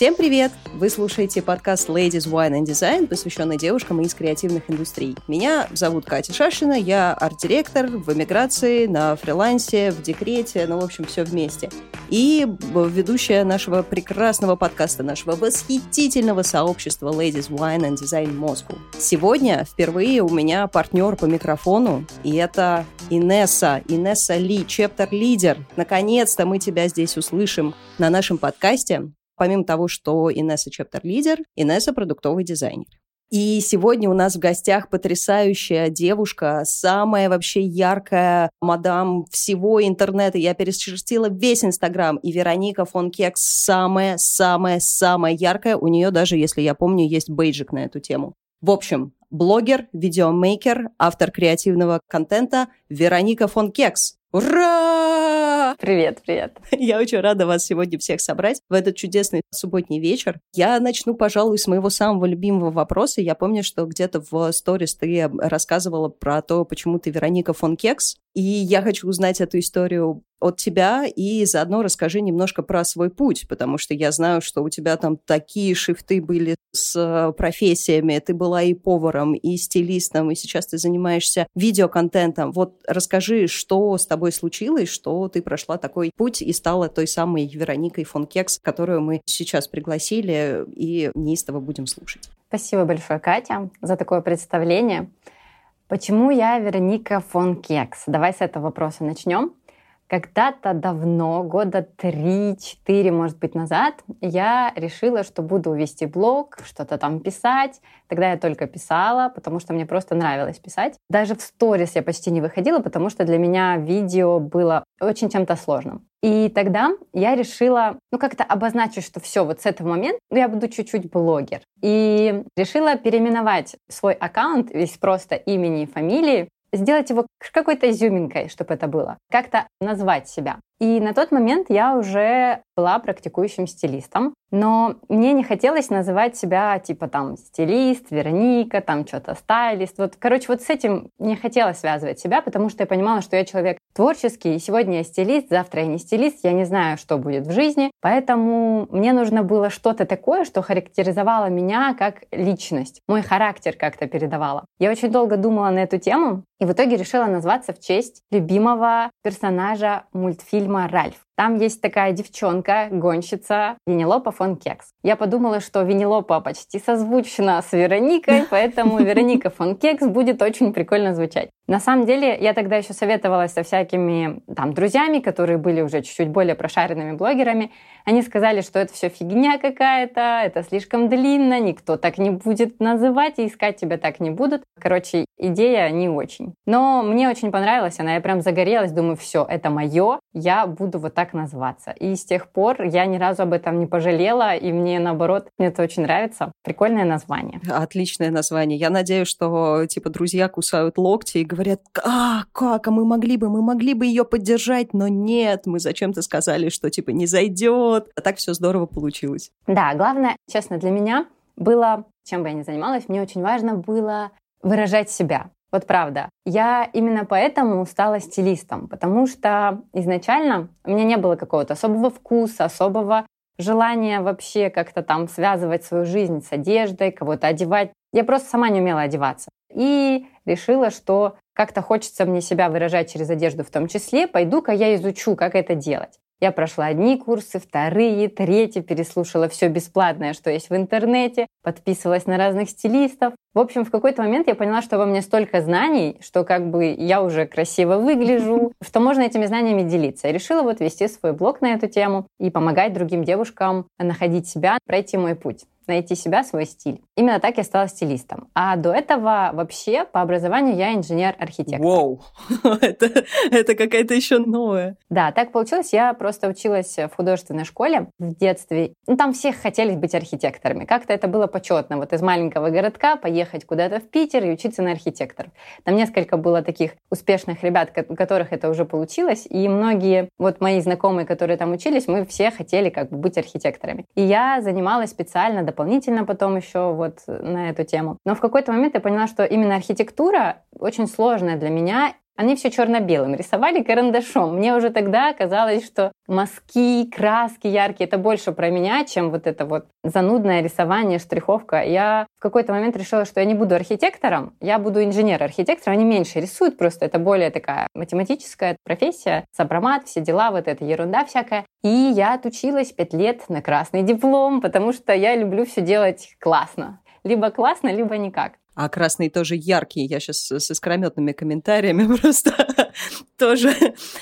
Всем привет! Вы слушаете подкаст Ladies Wine and Design, посвященный девушкам из креативных индустрий. Меня зовут Катя Шашина, я арт-директор в эмиграции, на фрилансе, в декрете, ну, в общем, все вместе. И ведущая нашего прекрасного подкаста, нашего восхитительного сообщества Ladies Wine and Design Moscow. Сегодня впервые у меня партнер по микрофону, и это Инесса, Инесса Ли, чептер-лидер. Наконец-то мы тебя здесь услышим на нашем подкасте помимо того, что Инесса чептер-лидер, Инесса продуктовый дизайнер. И сегодня у нас в гостях потрясающая девушка, самая вообще яркая мадам всего интернета. Я перечертила весь Инстаграм, и Вероника фон Кекс самая-самая-самая яркая. У нее даже, если я помню, есть бейджик на эту тему. В общем, блогер, видеомейкер, автор креативного контента Вероника фон Кекс. Ура! Привет, привет. Я очень рада вас сегодня всех собрать в этот чудесный субботний вечер. Я начну, пожалуй, с моего самого любимого вопроса. Я помню, что где-то в сторис ты рассказывала про то, почему ты Вероника фон Кекс. И я хочу узнать эту историю от тебя и заодно расскажи немножко про свой путь, потому что я знаю, что у тебя там такие шифты были с профессиями. Ты была и поваром, и стилистом, и сейчас ты занимаешься видеоконтентом. Вот расскажи, что с тобой случилось, что ты прошла такой путь и стала той самой Вероникой фон Кекс, которую мы сейчас пригласили и неистово будем слушать. Спасибо большое, Катя, за такое представление. Почему я Вероника фон Кекс? Давай с этого вопроса начнем. Когда-то давно, года 3-4, может быть, назад, я решила, что буду вести блог, что-то там писать. Тогда я только писала, потому что мне просто нравилось писать. Даже в сторис я почти не выходила, потому что для меня видео было очень чем-то сложным. И тогда я решила, ну, как-то обозначить, что все, вот с этого момента я буду чуть-чуть блогер. И решила переименовать свой аккаунт, весь просто имени и фамилии, сделать его какой-то изюминкой, чтобы это было, как-то назвать себя. И на тот момент я уже была практикующим стилистом, но мне не хотелось называть себя типа там стилист, Вероника, там что-то стайлист. Вот, короче, вот с этим не хотелось связывать себя, потому что я понимала, что я человек творческий, и сегодня я стилист, завтра я не стилист, я не знаю, что будет в жизни, поэтому мне нужно было что-то такое, что характеризовало меня как личность, мой характер как-то передавало. Я очень долго думала на эту тему, и в итоге решила назваться в честь любимого персонажа мультфильма фильма «Ральф». Там есть такая девчонка, гонщица Винилопа фон Кекс. Я подумала, что Винилопа почти созвучна с Вероникой, поэтому Вероника фон Кекс будет очень прикольно звучать. На самом деле, я тогда еще советовалась со всякими там друзьями, которые были уже чуть-чуть более прошаренными блогерами. Они сказали, что это все фигня какая-то, это слишком длинно, никто так не будет называть и искать тебя так не будут. Короче, идея не очень. Но мне очень понравилась она, я прям загорелась, думаю, все, это мое, я буду вот так называться. И с тех пор я ни разу об этом не пожалела, и мне, наоборот, мне это очень нравится. Прикольное название. Отличное название. Я надеюсь, что, типа, друзья кусают локти и говорят, а, как, а мы могли бы, мы могли бы ее поддержать, но нет, мы зачем-то сказали, что, типа, не зайдет. А так все здорово получилось. Да, главное, честно, для меня было, чем бы я ни занималась, мне очень важно было выражать себя. Вот правда. Я именно поэтому стала стилистом, потому что изначально у меня не было какого-то особого вкуса, особого желания вообще как-то там связывать свою жизнь с одеждой, кого-то одевать. Я просто сама не умела одеваться. И решила, что как-то хочется мне себя выражать через одежду в том числе, пойду-ка я изучу, как это делать. Я прошла одни курсы, вторые, третьи, переслушала все бесплатное, что есть в интернете, подписывалась на разных стилистов. В общем, в какой-то момент я поняла, что во мне столько знаний, что как бы я уже красиво выгляжу, что можно этими знаниями делиться. Я решила вот вести свой блог на эту тему и помогать другим девушкам находить себя, пройти мой путь найти себя, свой стиль. Именно так я стала стилистом. А до этого вообще по образованию я инженер-архитектор. Вау, это, это какая-то еще новая. Да, так получилось. Я просто училась в художественной школе в детстве. Ну, там всех хотели быть архитекторами. Как-то это было почетно. Вот из маленького городка поехать куда-то в Питер и учиться на архитекторов. Там несколько было таких успешных ребят, у которых это уже получилось. И многие вот мои знакомые, которые там учились, мы все хотели как бы быть архитекторами. И я занималась специально дополнительно потом еще вот на эту тему. Но в какой-то момент я поняла, что именно архитектура очень сложная для меня, они все черно-белым рисовали карандашом. Мне уже тогда казалось, что мазки, краски яркие, это больше про меня, чем вот это вот занудное рисование, штриховка. Я в какой-то момент решила, что я не буду архитектором, я буду инженер-архитектором. Они меньше рисуют, просто это более такая математическая профессия, сопромат, все дела, вот эта ерунда всякая. И я отучилась пять лет на красный диплом, потому что я люблю все делать классно. Либо классно, либо никак. А красный тоже яркий. Я сейчас с искрометными комментариями просто тоже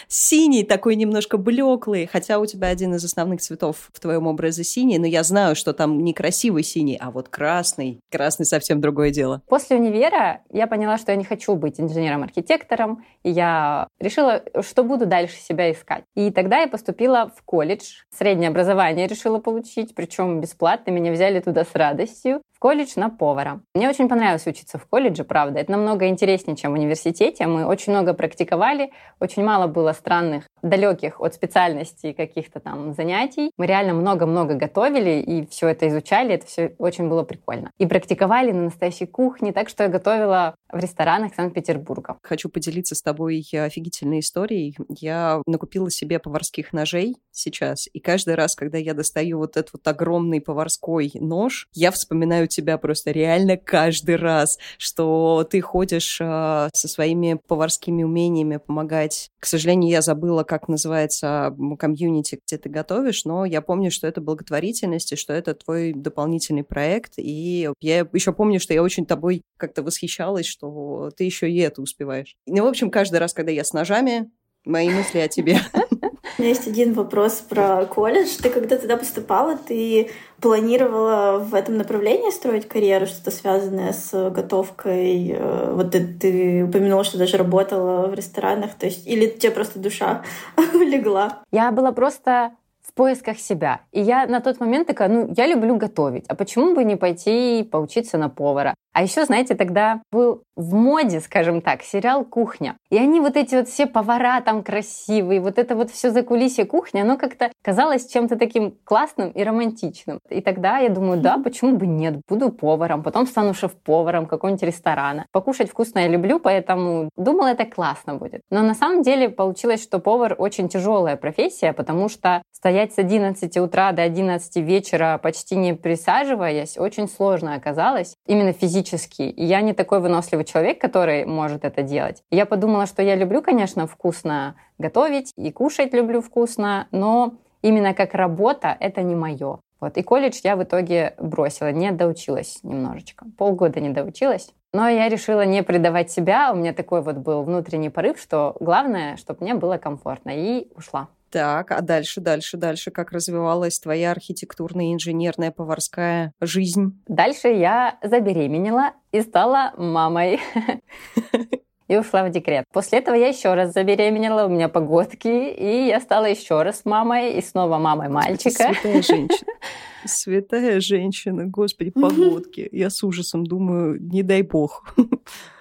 синий, такой немножко блеклый. Хотя у тебя один из основных цветов в твоем образе синий, но я знаю, что там не красивый синий, а вот красный. Красный совсем другое дело. После универа я поняла, что я не хочу быть инженером-архитектором, и я решила, что буду дальше себя искать. И тогда я поступила в колледж. Среднее образование решила получить, причем бесплатно. Меня взяли туда с радостью колледж на повара. Мне очень понравилось учиться в колледже, правда. Это намного интереснее, чем в университете. Мы очень много практиковали, очень мало было странных, далеких от специальности каких-то там занятий. Мы реально много-много готовили и все это изучали. Это все очень было прикольно. И практиковали на настоящей кухне, так что я готовила в ресторанах Санкт-Петербурга. Хочу поделиться с тобой офигительной историей. Я накупила себе поварских ножей сейчас, и каждый раз, когда я достаю вот этот вот огромный поварской нож, я вспоминаю тебя просто реально каждый раз, что ты ходишь э, со своими поварскими умениями помогать. К сожалению, я забыла, как называется комьюнити, где ты готовишь, но я помню, что это благотворительность, и что это твой дополнительный проект, и я еще помню, что я очень тобой как-то восхищалась, что ты еще и это успеваешь. Ну, в общем, каждый раз, когда я с ножами, мои мысли о тебе. У меня есть один вопрос про колледж. Ты когда туда поступала, ты планировала в этом направлении строить карьеру, что-то связанное с готовкой? Э, вот ты, ты упомянула, что даже работала в ресторанах, то есть или тебе просто душа легла? Я была просто в поисках себя. И я на тот момент такая, ну, я люблю готовить, а почему бы не пойти поучиться на повара? А еще, знаете, тогда был в моде, скажем так, сериал «Кухня». И они вот эти вот все повара там красивые, вот это вот все за кулисье кухни, оно как-то казалось чем-то таким классным и романтичным. И тогда я думаю, да, почему бы нет, буду поваром, потом стану шеф-поваром какого-нибудь ресторана. Покушать вкусно я люблю, поэтому думала, это классно будет. Но на самом деле получилось, что повар очень тяжелая профессия, потому что стоять с 11 утра до 11 вечера почти не присаживаясь, очень сложно оказалось, именно физически. И я не такой выносливый человек, который может это делать. Я подумала, что я люблю, конечно, вкусно готовить и кушать люблю вкусно, но именно как работа это не мое. Вот. И колледж я в итоге бросила, не доучилась немножечко. Полгода не доучилась. Но я решила не предавать себя. У меня такой вот был внутренний порыв, что главное, чтобы мне было комфортно. И ушла. Так, а дальше, дальше, дальше, как развивалась твоя архитектурная, инженерная, поварская жизнь? Дальше я забеременела и стала мамой. и ушла в декрет. После этого я еще раз забеременела, у меня погодки, и я стала еще раз мамой, и снова мамой мальчика. Святая женщина. Святая женщина, господи, погодки. Я с ужасом думаю, не дай бог.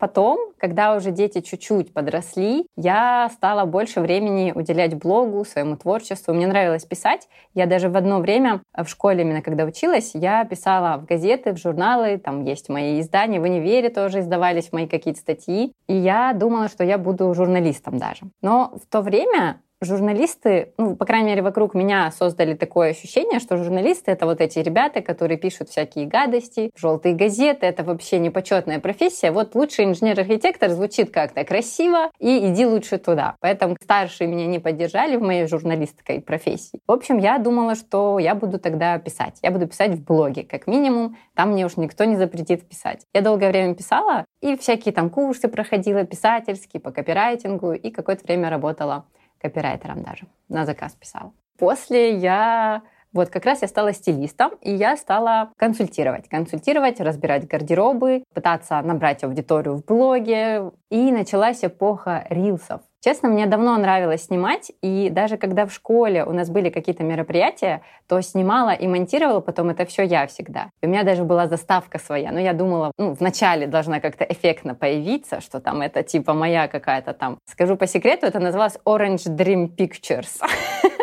Потом, когда уже дети чуть-чуть подросли, я стала больше времени уделять блогу, своему творчеству. Мне нравилось писать. Я даже в одно время в школе, именно когда училась, я писала в газеты, в журналы, там есть мои издания, в универе тоже издавались мои какие-то статьи. И я думала, что я буду журналистом даже. Но в то время журналисты, ну, по крайней мере, вокруг меня создали такое ощущение, что журналисты — это вот эти ребята, которые пишут всякие гадости, желтые газеты, это вообще непочетная профессия. Вот лучший инженер-архитектор звучит как-то красиво, и иди лучше туда. Поэтому старшие меня не поддержали в моей журналистской профессии. В общем, я думала, что я буду тогда писать. Я буду писать в блоге, как минимум. Там мне уж никто не запретит писать. Я долгое время писала, и всякие там курсы проходила писательские по копирайтингу, и какое-то время работала копирайтером даже, на заказ писала. После я вот как раз я стала стилистом, и я стала консультировать. Консультировать, разбирать гардеробы, пытаться набрать аудиторию в блоге. И началась эпоха рилсов. Честно, мне давно нравилось снимать, и даже когда в школе у нас были какие-то мероприятия, то снимала и монтировала потом это все я всегда. И у меня даже была заставка своя, но я думала, ну, вначале должна как-то эффектно появиться, что там это типа моя какая-то там. Скажу по секрету, это называлось Orange Dream Pictures.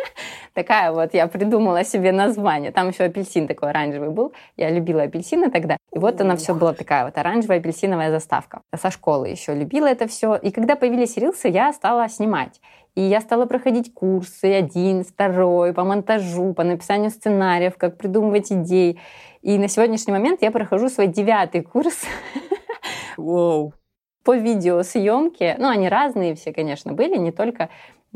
Такая вот я придумала себе название. Там еще апельсин такой оранжевый был. Я любила апельсины тогда. И вот она все была такая вот оранжевая апельсиновая заставка. Со школы еще любила это все. И когда появились рилсы, я стала снимать. И я стала проходить курсы один, второй, по монтажу, по написанию сценариев, как придумывать идеи. И на сегодняшний момент я прохожу свой девятый курс. Wow. По видеосъемке. Ну, они разные все, конечно, были, не только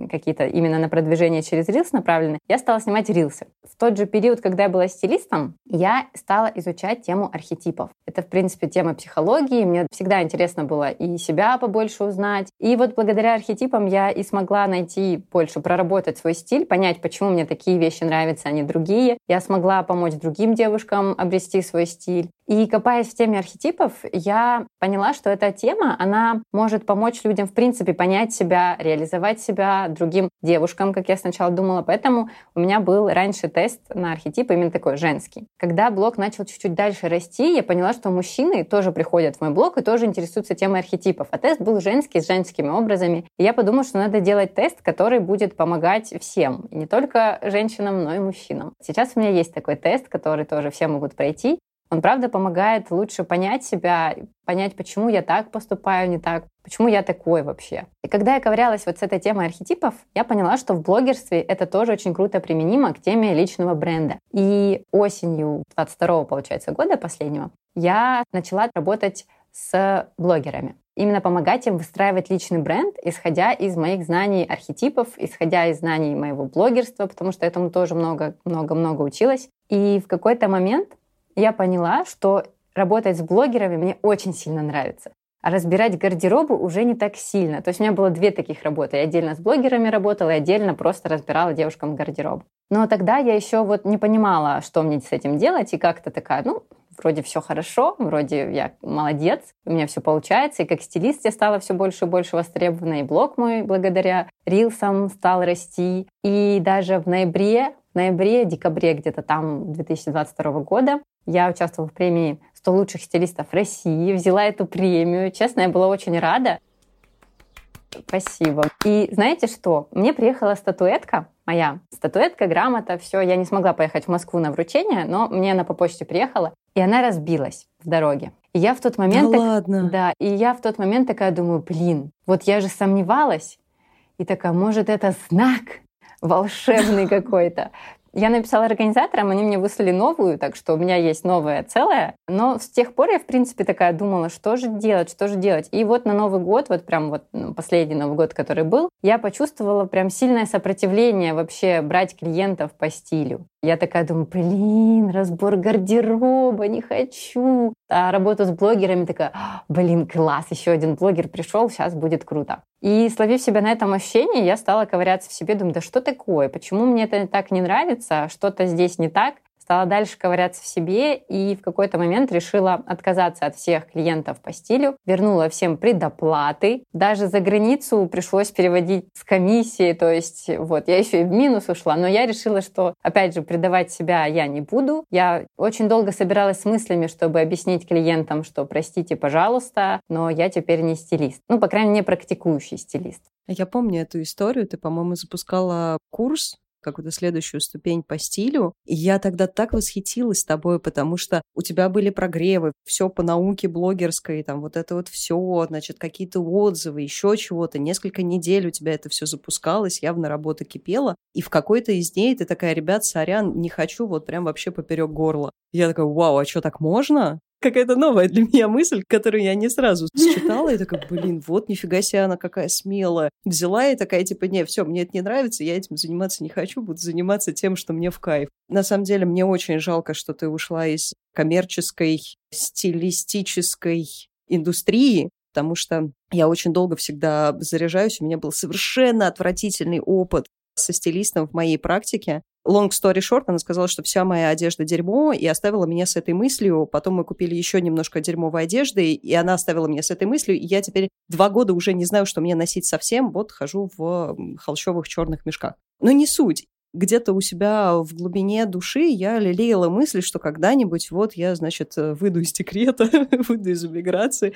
какие-то именно на продвижение через Reels направлены, я стала снимать рилсы. В тот же период, когда я была стилистом, я стала изучать тему архетипов. Это, в принципе, тема психологии. Мне всегда интересно было и себя побольше узнать. И вот благодаря архетипам я и смогла найти больше, проработать свой стиль, понять, почему мне такие вещи нравятся, а не другие. Я смогла помочь другим девушкам обрести свой стиль. И копаясь в теме архетипов, я поняла, что эта тема, она может помочь людям, в принципе, понять себя, реализовать себя другим девушкам, как я сначала думала. Поэтому у меня был раньше тест на архетип именно такой женский. Когда блог начал чуть-чуть дальше расти, я поняла, что мужчины тоже приходят в мой блог и тоже интересуются темой архетипов. А тест был женский, с женскими образами. И я подумала, что надо делать тест, который будет помогать всем. И не только женщинам, но и мужчинам. Сейчас у меня есть такой тест, который тоже все могут пройти. Он, правда, помогает лучше понять себя, понять, почему я так поступаю, не так, почему я такой вообще. И когда я ковырялась вот с этой темой архетипов, я поняла, что в блогерстве это тоже очень круто применимо к теме личного бренда. И осенью 22 получается, года последнего я начала работать с блогерами. Именно помогать им выстраивать личный бренд, исходя из моих знаний архетипов, исходя из знаний моего блогерства, потому что этому тоже много-много-много училась. И в какой-то момент я поняла, что работать с блогерами мне очень сильно нравится. А разбирать гардеробы уже не так сильно. То есть у меня было две таких работы. Я отдельно с блогерами работала и отдельно просто разбирала девушкам гардероб. Но тогда я еще вот не понимала, что мне с этим делать, и как-то такая, ну, вроде все хорошо, вроде я молодец, у меня все получается, и как стилист я стала все больше и больше востребована, и блог мой благодаря рилсам стал расти. И даже в ноябре, в ноябре, декабре где-то там 2022 года я участвовала в премии 100 лучших стилистов России, взяла эту премию. Честно, я была очень рада. Спасибо. И знаете что? Мне приехала статуэтка моя. Статуэтка, грамота, все. Я не смогла поехать в Москву на вручение, но мне она по почте приехала, и она разбилась в дороге. И я в тот момент... Да так, ладно? Да, и я в тот момент такая думаю, блин, вот я же сомневалась, и такая, может, это знак волшебный какой-то. Я написала организаторам, они мне выслали новую, так что у меня есть новая целая. Но с тех пор я, в принципе, такая думала, что же делать, что же делать. И вот на Новый год, вот прям вот ну, последний Новый год, который был, я почувствовала прям сильное сопротивление вообще брать клиентов по стилю. Я такая думаю, блин, разбор гардероба, не хочу. А работу с блогерами такая, блин, класс, еще один блогер пришел, сейчас будет круто. И словив себя на этом ощущении, я стала ковыряться в себе, думаю, да что такое, почему мне это так не нравится, что-то здесь не так стала дальше ковыряться в себе и в какой-то момент решила отказаться от всех клиентов по стилю, вернула всем предоплаты, даже за границу пришлось переводить с комиссии, то есть вот я еще и в минус ушла, но я решила, что опять же предавать себя я не буду. Я очень долго собиралась с мыслями, чтобы объяснить клиентам, что простите, пожалуйста, но я теперь не стилист. Ну, по крайней мере, практикующий стилист. Я помню эту историю. Ты, по-моему, запускала курс какую-то следующую ступень по стилю. И я тогда так восхитилась тобой, потому что у тебя были прогревы, все по науке блогерской, там вот это вот все, значит, какие-то отзывы, еще чего-то. Несколько недель у тебя это все запускалось, явно работа кипела. И в какой-то из дней ты такая, ребят, сорян, не хочу, вот прям вообще поперек горла. Я такая, вау, а что, так можно? Какая-то новая для меня мысль, которую я не сразу считала. И такая, блин, вот нифига себе она какая смелая. Взяла и такая, типа, не, все, мне это не нравится, я этим заниматься не хочу, буду заниматься тем, что мне в кайф. На самом деле, мне очень жалко, что ты ушла из коммерческой, стилистической индустрии, потому что я очень долго всегда заряжаюсь, у меня был совершенно отвратительный опыт со стилистом в моей практике. Long story short, она сказала, что вся моя одежда дерьмо, и оставила меня с этой мыслью. Потом мы купили еще немножко дерьмовой одежды, и она оставила меня с этой мыслью, и я теперь два года уже не знаю, что мне носить совсем, вот хожу в холщовых черных мешках. Но не суть где-то у себя в глубине души я лелеяла мысль, что когда-нибудь вот я, значит, выйду из декрета, выйду из эмиграции,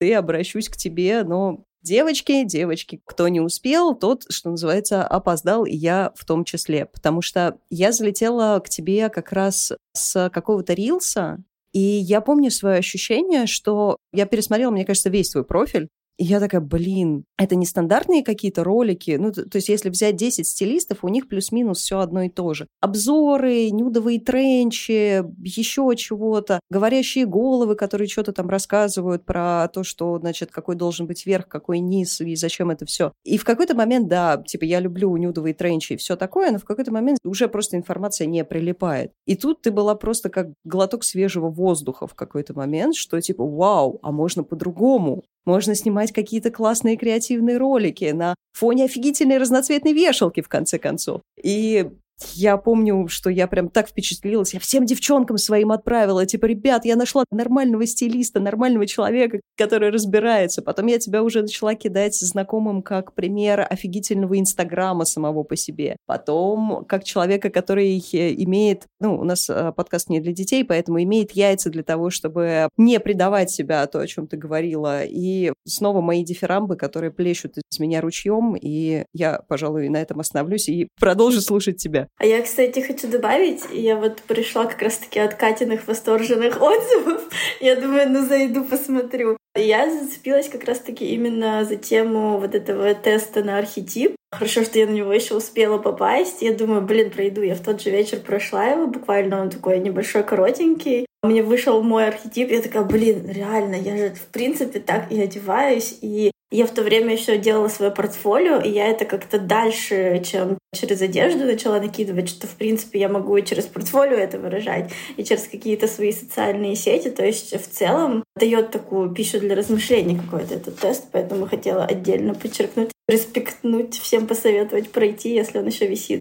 и обращусь к тебе, но Девочки, девочки, кто не успел, тот, что называется, опоздал, и я в том числе. Потому что я залетела к тебе как раз с какого-то рилса, и я помню свое ощущение, что я пересмотрела, мне кажется, весь твой профиль, я такая, блин, это не стандартные какие-то ролики. Ну, то, то есть, если взять 10 стилистов, у них плюс-минус все одно и то же. Обзоры, нюдовые тренчи, еще чего-то, говорящие головы, которые что-то там рассказывают про то, что, значит, какой должен быть верх, какой низ и зачем это все. И в какой-то момент, да, типа, я люблю нюдовые тренчи и все такое, но в какой-то момент уже просто информация не прилипает. И тут ты была просто как глоток свежего воздуха в какой-то момент, что типа, вау, а можно по-другому. Можно снимать какие-то классные креативные ролики на фоне офигительной разноцветной вешалки, в конце концов. И я помню, что я прям так впечатлилась. Я всем девчонкам своим отправила. Типа, ребят, я нашла нормального стилиста, нормального человека, который разбирается. Потом я тебя уже начала кидать знакомым как пример офигительного Инстаграма самого по себе. Потом как человека, который имеет... Ну, у нас э, подкаст не для детей, поэтому имеет яйца для того, чтобы не предавать себя то, о чем ты говорила. И снова мои дифирамбы, которые плещут из меня ручьем. И я, пожалуй, на этом остановлюсь и продолжу слушать тебя. А я, кстати, хочу добавить, я вот пришла как раз-таки от Катиных восторженных отзывов. Я думаю, ну зайду, посмотрю. Я зацепилась как раз-таки именно за тему вот этого теста на архетип. Хорошо, что я на него еще успела попасть. Я думаю, блин, пройду. Я в тот же вечер прошла его, буквально он такой небольшой, коротенький. Мне вышел мой архетип, я такая, блин, реально, я же в принципе так и одеваюсь, и я в то время еще делала свое портфолио, и я это как-то дальше, чем через одежду начала накидывать, что, в принципе, я могу и через портфолио это выражать, и через какие-то свои социальные сети. То есть, в целом, дает такую пищу для размышлений какой-то этот тест, поэтому хотела отдельно подчеркнуть, респектнуть, всем посоветовать пройти, если он еще висит.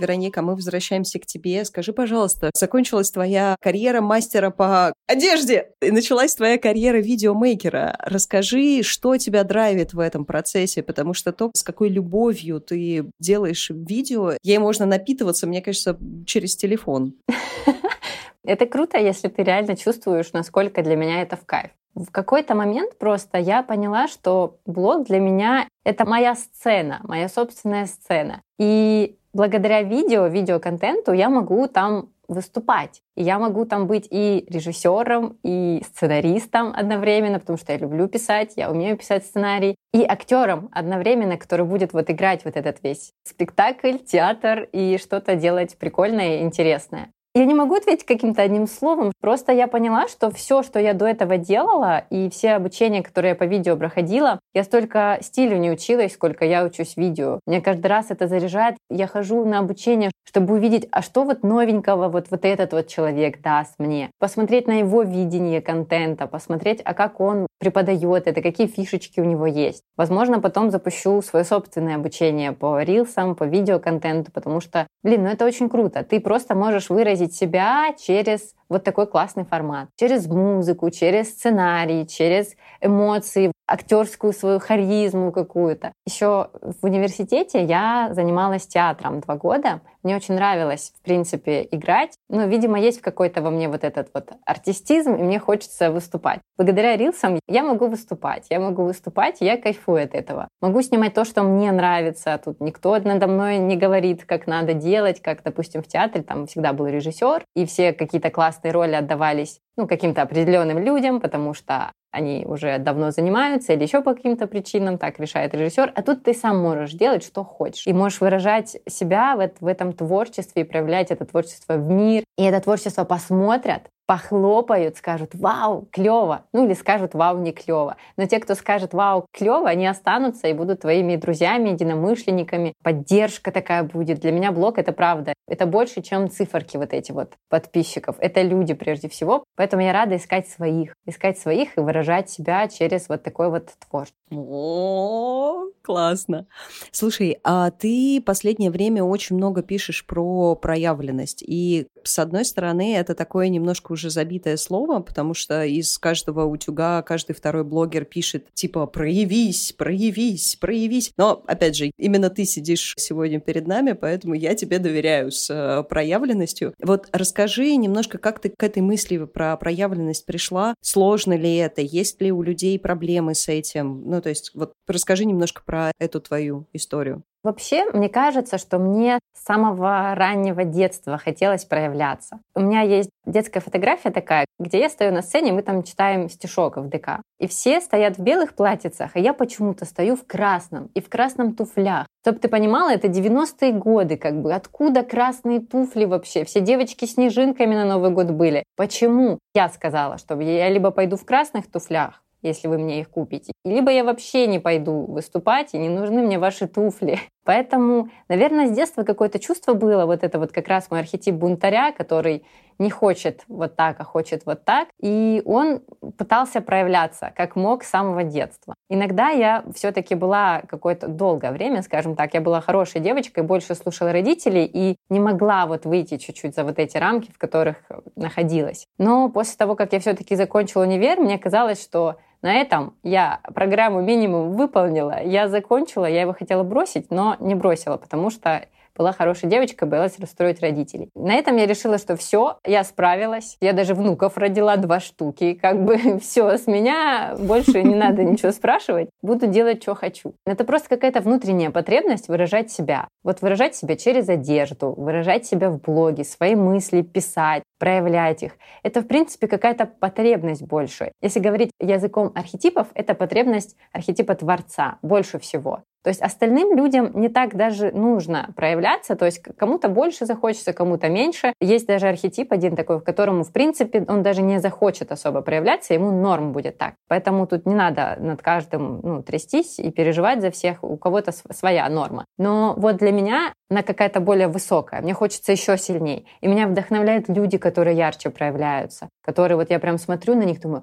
Вероника, мы возвращаемся к тебе. Скажи, пожалуйста, закончилась твоя карьера мастера по одежде и началась твоя карьера видеомейкера. Расскажи, что тебя драйвит в этом процессе, потому что то, с какой любовью ты делаешь видео, ей можно напитываться, мне кажется, через телефон. Это круто, если ты реально чувствуешь, насколько для меня это в кайф. В какой-то момент просто я поняла, что блог для меня — это моя сцена, моя собственная сцена. И благодаря видео, видеоконтенту я могу там выступать. И я могу там быть и режиссером, и сценаристом одновременно, потому что я люблю писать, я умею писать сценарий, и актером одновременно, который будет вот играть вот этот весь спектакль, театр и что-то делать прикольное и интересное. Я не могу ответить каким-то одним словом. Просто я поняла, что все, что я до этого делала, и все обучения, которые я по видео проходила, я столько стилю не училась, сколько я учусь видео. Мне каждый раз это заряжает. Я хожу на обучение, чтобы увидеть, а что вот новенького вот, вот этот вот человек даст мне. Посмотреть на его видение контента, посмотреть, а как он преподает это, какие фишечки у него есть. Возможно, потом запущу свое собственное обучение по рилсам, по видеоконтенту, потому что, блин, ну это очень круто. Ты просто можешь выразить выразить себя через вот такой классный формат. Через музыку, через сценарий, через эмоции, актерскую свою харизму какую-то. Еще в университете я занималась театром два года. Мне очень нравилось, в принципе, играть. Но, видимо, есть какой-то во мне вот этот вот артистизм, и мне хочется выступать. Благодаря рилсам я могу выступать. Я могу выступать, я кайфую от этого. Могу снимать то, что мне нравится. Тут никто надо мной не говорит, как надо делать, как, допустим, в театре там всегда был режиссер, и все какие-то классные роли отдавались ну, каким-то определенным людям, потому что они уже давно занимаются или еще по каким-то причинам, так решает режиссер, а тут ты сам можешь делать, что хочешь. И можешь выражать себя в, в этом творчестве и проявлять это творчество в мир. И это творчество посмотрят, похлопают, скажут «Вау, клево!» Ну или скажут «Вау, не клево!» Но те, кто скажет «Вау, клево!», они останутся и будут твоими друзьями, единомышленниками. Поддержка такая будет. Для меня блог — это правда. Это больше, чем циферки вот эти вот подписчиков. Это люди прежде всего. Поэтому я рада искать своих. Искать своих и выражать себя через вот такой вот творчество. О, классно. Слушай, а ты последнее время очень много пишешь про проявленность. И с одной стороны, это такое немножко уже уже забитое слово, потому что из каждого утюга каждый второй блогер пишет типа «проявись, проявись, проявись». Но, опять же, именно ты сидишь сегодня перед нами, поэтому я тебе доверяю с э, проявленностью. Вот расскажи немножко, как ты к этой мысли про проявленность пришла, сложно ли это, есть ли у людей проблемы с этим, ну, то есть вот расскажи немножко про эту твою историю. Вообще, мне кажется, что мне с самого раннего детства хотелось проявляться. У меня есть детская фотография такая, где я стою на сцене, мы там читаем стишок в ДК. И все стоят в белых платьицах, а я почему-то стою в красном и в красном туфлях. Чтобы ты понимала, это 90-е годы, как бы. Откуда красные туфли вообще? Все девочки снежинками на Новый год были. Почему? Я сказала, что я либо пойду в красных туфлях, если вы мне их купите. Либо я вообще не пойду выступать, и не нужны мне ваши туфли. Поэтому, наверное, с детства какое-то чувство было, вот это вот как раз мой архетип бунтаря, который не хочет вот так, а хочет вот так. И он пытался проявляться как мог с самого детства. Иногда я все-таки была какое-то долгое время, скажем так, я была хорошей девочкой, больше слушала родителей и не могла вот выйти чуть-чуть за вот эти рамки, в которых находилась. Но после того, как я все-таки закончила универ, мне казалось, что на этом я программу минимум выполнила, я закончила, я его хотела бросить, но не бросила, потому что была хорошей девочкой, боялась расстроить родителей. На этом я решила, что все, я справилась. Я даже внуков родила два штуки. Как бы все, с меня больше не надо ничего спрашивать. Буду делать, что хочу. Это просто какая-то внутренняя потребность выражать себя. Вот выражать себя через одежду, выражать себя в блоге, свои мысли писать, проявлять их. Это, в принципе, какая-то потребность больше. Если говорить языком архетипов, это потребность архетипа Творца больше всего. То есть остальным людям не так даже нужно проявляться, то есть кому-то больше захочется, кому-то меньше. Есть даже архетип один такой, в котором, в принципе, он даже не захочет особо проявляться, ему норм будет так. Поэтому тут не надо над каждым ну, трястись и переживать за всех, у кого-то своя норма. Но вот для меня она какая-то более высокая, мне хочется еще сильнее. И меня вдохновляют люди, которые ярче проявляются, которые вот я прям смотрю на них, думаю,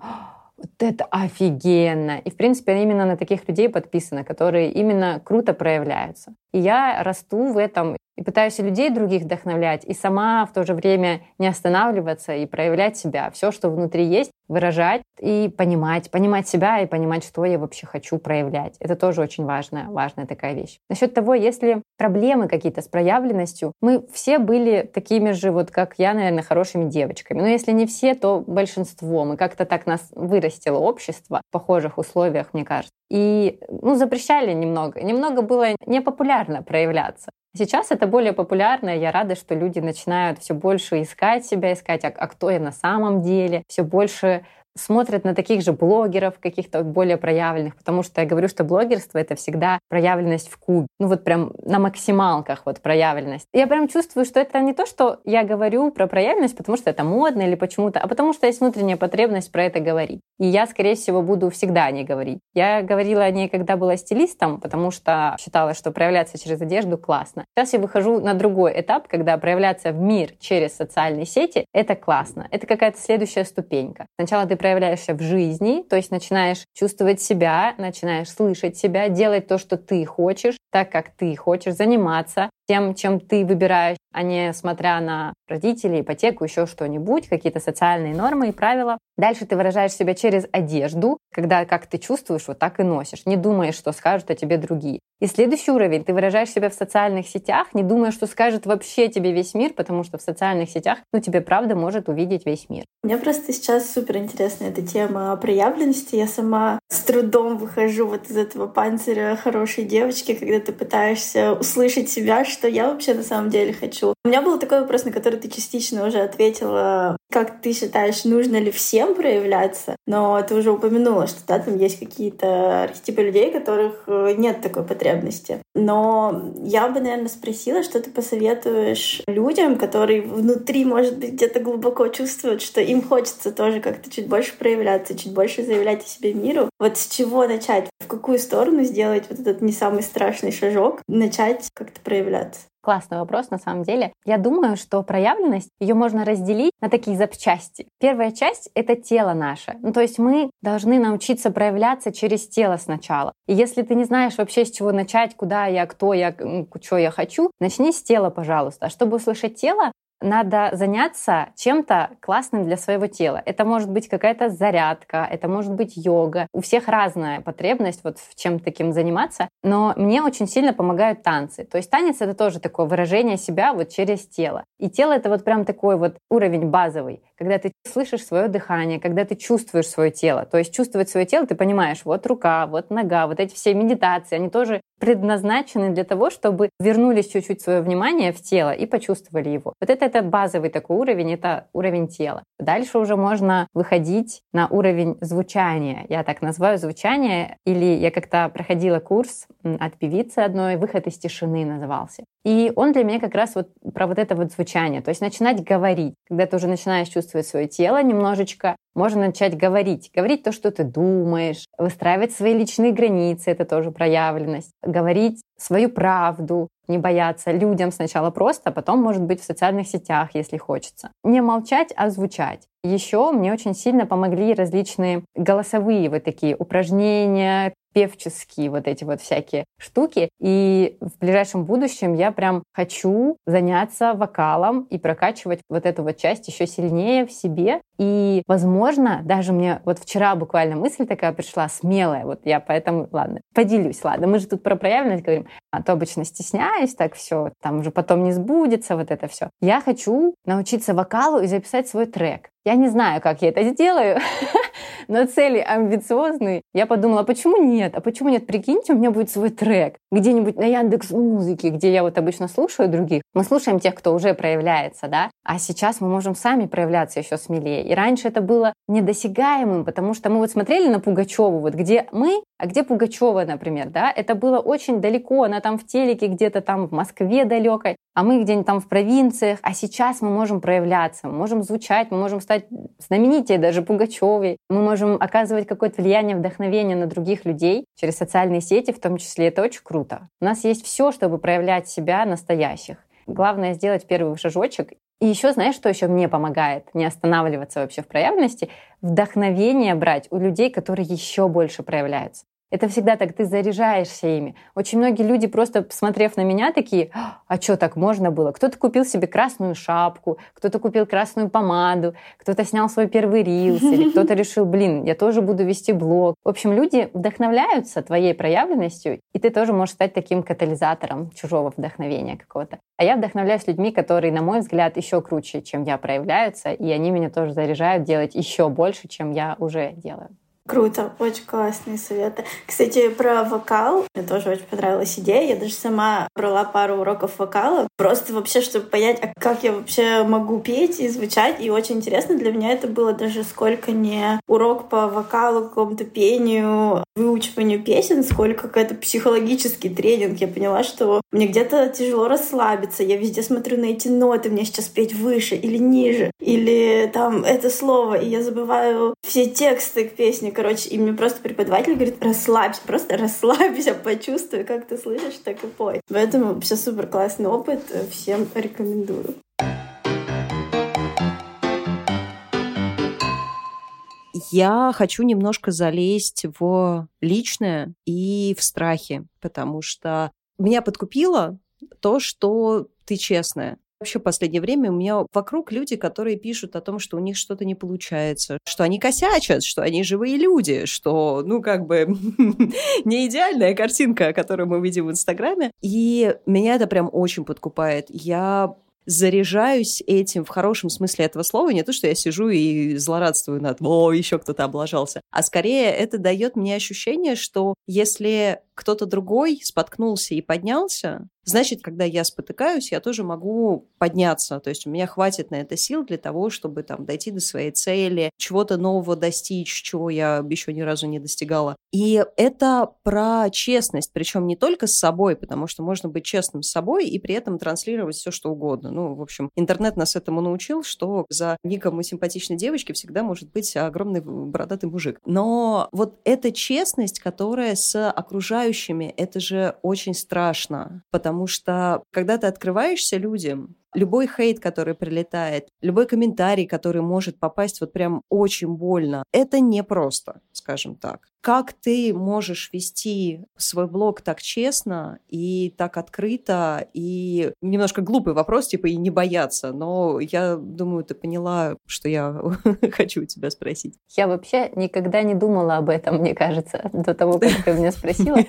вот это офигенно. И, в принципе, именно на таких людей подписано, которые именно круто проявляются. И я расту в этом и пытаюсь и людей других вдохновлять, и сама в то же время не останавливаться и проявлять себя. Все, что внутри есть, выражать и понимать, понимать себя и понимать, что я вообще хочу проявлять. Это тоже очень важная, важная такая вещь. Насчет того, если проблемы какие-то с проявленностью, мы все были такими же, вот как я, наверное, хорошими девочками. Но если не все, то большинство. Мы как-то так нас вырастило общество в похожих условиях, мне кажется. И ну, запрещали немного. Немного было непопулярно проявляться. Сейчас это более популярно, я рада, что люди начинают все больше искать себя, искать, а, а кто я на самом деле, все больше смотрят на таких же блогеров, каких-то более проявленных, потому что я говорю, что блогерство — это всегда проявленность в кубе. Ну вот прям на максималках вот проявленность. Я прям чувствую, что это не то, что я говорю про проявленность, потому что это модно или почему-то, а потому что есть внутренняя потребность про это говорить. И я, скорее всего, буду всегда о ней говорить. Я говорила о ней, когда была стилистом, потому что считала, что проявляться через одежду классно. Сейчас я выхожу на другой этап, когда проявляться в мир через социальные сети — это классно. Это какая-то следующая ступенька. Сначала ты проявляешься в жизни, то есть начинаешь чувствовать себя, начинаешь слышать себя, делать то, что ты хочешь, так, как ты хочешь, заниматься тем, чем ты выбираешь, а не смотря на родителей, ипотеку, еще что-нибудь, какие-то социальные нормы и правила. Дальше ты выражаешь себя через одежду, когда как ты чувствуешь, вот так и носишь. Не думаешь, что скажут о тебе другие. И следующий уровень, ты выражаешь себя в социальных сетях, не думая, что скажет вообще тебе весь мир, потому что в социальных сетях, ну, тебе правда может увидеть весь мир. Мне просто сейчас супер интересна эта тема проявленности. Я сама с трудом выхожу вот из этого панциря хорошей девочки, когда ты пытаешься услышать себя, что я вообще на самом деле хочу. У меня был такой вопрос, на который ты частично уже ответила. Как ты считаешь, нужно ли всем проявляться? Но ты уже упомянула, что да, там есть какие-то архетипы людей, которых э, нет такой потребности. Но я бы, наверное, спросила, что ты посоветуешь людям, которые внутри, может быть, где-то глубоко чувствуют, что им хочется тоже как-то чуть больше проявляться, чуть больше заявлять о себе миру. Вот с чего начать? В какую сторону сделать вот этот не самый страшный шажок? Начать как-то проявляться? Классный вопрос, на самом деле. Я думаю, что проявленность, ее можно разделить на такие запчасти. Первая часть — это тело наше. Ну, то есть мы должны научиться проявляться через тело сначала. И если ты не знаешь вообще, с чего начать, куда я, кто я, что я хочу, начни с тела, пожалуйста. А чтобы услышать тело, надо заняться чем-то классным для своего тела. Это может быть какая-то зарядка, это может быть йога. У всех разная потребность вот в чем таким заниматься, но мне очень сильно помогают танцы. То есть танец — это тоже такое выражение себя вот через тело. И тело — это вот прям такой вот уровень базовый, когда ты слышишь свое дыхание, когда ты чувствуешь свое тело. То есть чувствовать свое тело, ты понимаешь, вот рука, вот нога, вот эти все медитации, они тоже предназначены для того, чтобы вернулись чуть-чуть свое внимание в тело и почувствовали его. Вот это, это базовый такой уровень, это уровень тела. Дальше уже можно выходить на уровень звучания. Я так называю звучание. Или я как-то проходила курс от певицы одной, «Выход из тишины» назывался. И он для меня как раз вот про вот это вот звучание. То есть начинать говорить. Когда ты уже начинаешь чувствовать свое тело немножечко, можно начать говорить. Говорить то, что ты думаешь, выстраивать свои личные границы, это тоже проявленность. Говорить свою правду, не бояться людям сначала просто, а потом, может быть, в социальных сетях, если хочется. Не молчать, а звучать. Еще мне очень сильно помогли различные голосовые вот такие упражнения, певческие вот эти вот всякие штуки. И в ближайшем будущем я прям хочу заняться вокалом и прокачивать вот эту вот часть еще сильнее в себе. И, возможно, даже мне вот вчера буквально мысль такая пришла, смелая, вот я поэтому, ладно, поделюсь, ладно, мы же тут про проявленность говорим, а то обычно стесняюсь, так все, там уже потом не сбудется вот это все. Я хочу научиться вокалу и записать свой трек. Я не знаю, как я это сделаю, но цели амбициозные. Я подумала, а почему нет? А почему нет? Прикиньте, у меня будет свой трек где-нибудь на Яндекс Музыке, где я вот обычно слушаю других. Мы слушаем тех, кто уже проявляется, да? А сейчас мы можем сами проявляться еще смелее. И раньше это было недосягаемым, потому что мы вот смотрели на Пугачеву, вот где мы, а где Пугачева, например, да? Это было очень далеко, она там в телеке где-то там в Москве далекой, а мы где-нибудь там в провинциях. А сейчас мы можем проявляться, мы можем звучать, мы можем стать знаменитее даже Пугачевой, мы можем оказывать какое-то влияние, вдохновение на других людей через социальные сети, в том числе. Это очень круто. У нас есть все, чтобы проявлять себя настоящих. Главное сделать первый шажочек и еще, знаешь, что еще мне помогает не останавливаться вообще в проявленности? Вдохновение брать у людей, которые еще больше проявляются. Это всегда так, ты заряжаешься ими. Очень многие люди, просто посмотрев на меня, такие, а что так можно было? Кто-то купил себе красную шапку, кто-то купил красную помаду, кто-то снял свой первый рилс, или кто-то решил, блин, я тоже буду вести блог. В общем, люди вдохновляются твоей проявленностью, и ты тоже можешь стать таким катализатором чужого вдохновения какого-то. А я вдохновляюсь людьми, которые, на мой взгляд, еще круче, чем я, проявляются, и они меня тоже заряжают делать еще больше, чем я уже делаю. Круто, очень классные советы. Кстати, про вокал мне тоже очень понравилась идея. Я даже сама брала пару уроков вокала, просто вообще, чтобы понять, а как я вообще могу петь и звучать. И очень интересно для меня это было даже сколько не урок по вокалу, какому-то пению, выучиванию песен, сколько какой-то психологический тренинг. Я поняла, что мне где-то тяжело расслабиться. Я везде смотрю на эти ноты, мне сейчас петь выше или ниже, или там это слово, и я забываю все тексты к песне, короче, и мне просто преподаватель говорит, расслабься, просто расслабься, почувствуй, как ты слышишь, так и пой. Поэтому вообще супер классный опыт, всем рекомендую. Я хочу немножко залезть в личное и в страхи, потому что меня подкупило то, что ты честная. Вообще в последнее время у меня вокруг люди, которые пишут о том, что у них что-то не получается, что они косячат, что они живые люди, что, ну, как бы не идеальная картинка, которую мы видим в Инстаграме. И меня это прям очень подкупает. Я заряжаюсь этим в хорошем смысле этого слова. Не то, что я сижу и злорадствую над «О, еще кто-то облажался», а скорее это дает мне ощущение, что если кто-то другой споткнулся и поднялся, значит, когда я спотыкаюсь, я тоже могу подняться. То есть у меня хватит на это сил для того, чтобы там дойти до своей цели, чего-то нового достичь, чего я еще ни разу не достигала. И это про честность, причем не только с собой, потому что можно быть честным с собой и при этом транслировать все, что угодно. Ну, в общем, интернет нас этому научил, что за ником у симпатичной девочки всегда может быть огромный бородатый мужик. Но вот эта честность, которая с окружающими окружающими, это же очень страшно, потому что когда ты открываешься людям, любой хейт, который прилетает, любой комментарий, который может попасть вот прям очень больно, это непросто, скажем так. Как ты можешь вести свой блог так честно и так открыто, и немножко глупый вопрос, типа, и не бояться, но я думаю, ты поняла, что я хочу у тебя спросить. Я вообще никогда не думала об этом, мне кажется, до того, как ты меня спросила.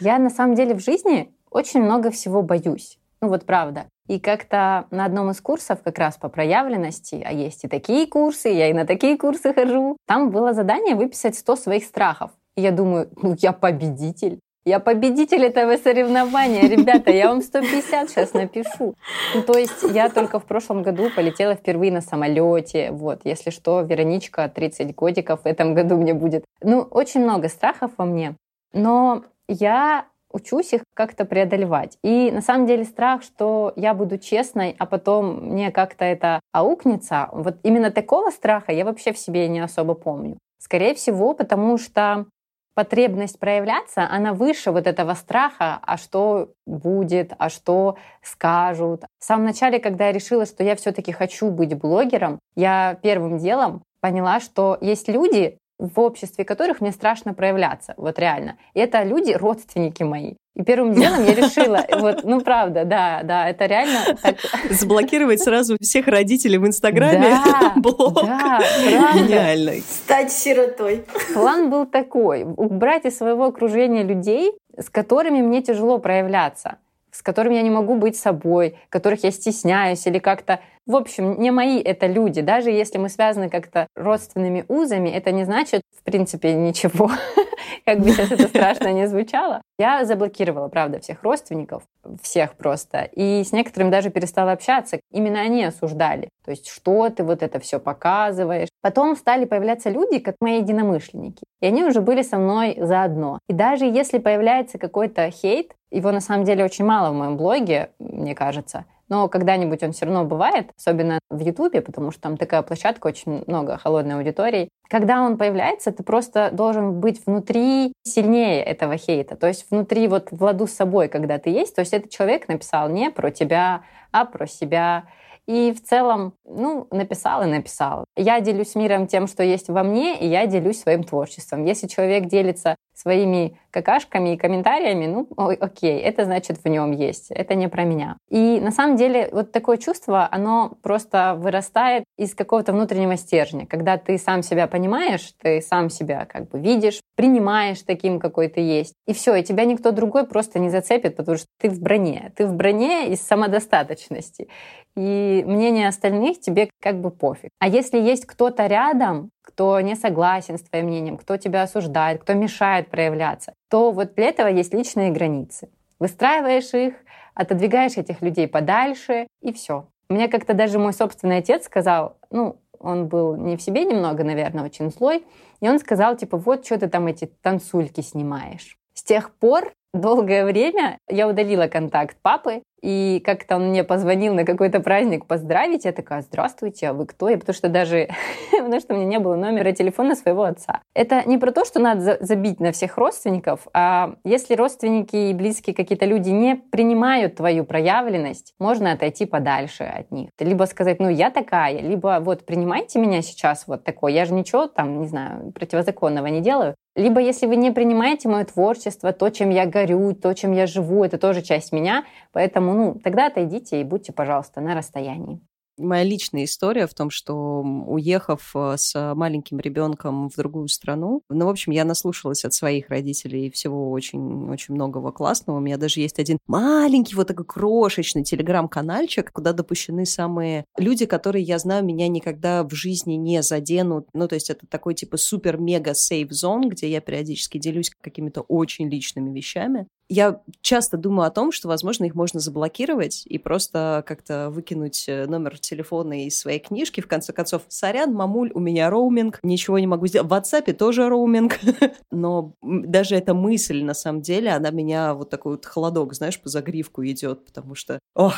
Я на самом деле в жизни очень много всего боюсь. Ну вот правда. И как-то на одном из курсов как раз по проявленности, а есть и такие курсы, я и на такие курсы хожу, там было задание выписать 100 своих страхов. И я думаю, ну я победитель. Я победитель этого соревнования, ребята, я вам 150 сейчас напишу. Ну, то есть я только в прошлом году полетела впервые на самолете. Вот, если что, Вероничка, 30 годиков в этом году мне будет. Ну, очень много страхов во мне. Но я учусь их как-то преодолевать. И на самом деле страх, что я буду честной, а потом мне как-то это аукнется, вот именно такого страха я вообще в себе не особо помню. Скорее всего, потому что потребность проявляться, она выше вот этого страха, а что будет, а что скажут. В самом начале, когда я решила, что я все-таки хочу быть блогером, я первым делом поняла, что есть люди, в обществе которых мне страшно проявляться, вот реально. И это люди, родственники мои. И первым делом я решила, вот, ну правда, да, да, это реально так. Заблокировать сразу всех родителей в Инстаграме. Да, блог. да, правда. Гениально. Стать сиротой. План был такой, убрать из своего окружения людей, с которыми мне тяжело проявляться с которыми я не могу быть собой, которых я стесняюсь или как-то... В общем, не мои это люди. Даже если мы связаны как-то родственными узами, это не значит, в принципе, ничего. Как бы сейчас это страшно не звучало. Я заблокировала, правда, всех родственников, всех просто. И с некоторыми даже перестала общаться. Именно они осуждали. То есть, что ты вот это все показываешь. Потом стали появляться люди, как мои единомышленники. И они уже были со мной заодно. И даже если появляется какой-то хейт, его на самом деле очень мало в моем блоге, мне кажется. Но когда-нибудь он все равно бывает, особенно в Ютубе, потому что там такая площадка, очень много холодной аудитории. Когда он появляется, ты просто должен быть внутри сильнее этого хейта. То есть внутри вот в ладу с собой, когда ты есть. То есть этот человек написал не про тебя, а про себя. И в целом, ну, написал и написал. Я делюсь миром тем, что есть во мне, и я делюсь своим творчеством. Если человек делится своими какашками и комментариями, ну, окей, это значит в нем есть, это не про меня. И на самом деле вот такое чувство, оно просто вырастает из какого-то внутреннего стержня, когда ты сам себя понимаешь, ты сам себя как бы видишь, принимаешь таким, какой ты есть, и все, и тебя никто другой просто не зацепит, потому что ты в броне, ты в броне из самодостаточности. И мнение остальных тебе как бы пофиг. А если есть кто-то рядом, кто не согласен с твоим мнением, кто тебя осуждает, кто мешает проявляться, то вот для этого есть личные границы. Выстраиваешь их, отодвигаешь этих людей подальше, и все. Мне как-то даже мой собственный отец сказал, ну, он был не в себе немного, наверное, очень злой, и он сказал, типа, вот что ты там эти танцульки снимаешь. С тех пор долгое время я удалила контакт папы, и как-то он мне позвонил на какой-то праздник поздравить. Я такая, здравствуйте, а вы кто? Я потому что даже, потому что у меня не было номера телефона своего отца. Это не про то, что надо забить на всех родственников, а если родственники и близкие какие-то люди не принимают твою проявленность, можно отойти подальше от них. Либо сказать, ну, я такая, либо вот принимайте меня сейчас вот такой. Я же ничего там, не знаю, противозаконного не делаю. Либо если вы не принимаете мое творчество, то, чем я горю, то, чем я живу, это тоже часть меня, поэтому, ну, тогда отойдите и будьте, пожалуйста, на расстоянии моя личная история в том, что уехав э, с маленьким ребенком в другую страну, ну, в общем, я наслушалась от своих родителей всего очень-очень многого классного. У меня даже есть один маленький вот такой крошечный телеграм-канальчик, куда допущены самые люди, которые, я знаю, меня никогда в жизни не заденут. Ну, то есть это такой типа супер-мега сейф зон, где я периодически делюсь какими-то очень личными вещами я часто думаю о том, что, возможно, их можно заблокировать и просто как-то выкинуть э, номер телефона из своей книжки. В конце концов, сорян, мамуль, у меня роуминг, ничего не могу сделать. В WhatsApp тоже роуминг. Но даже эта мысль, на самом деле, она меня вот такой вот холодок, знаешь, по загривку идет, потому что, ох,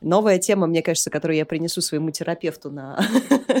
новая тема, мне кажется, которую я принесу своему терапевту на,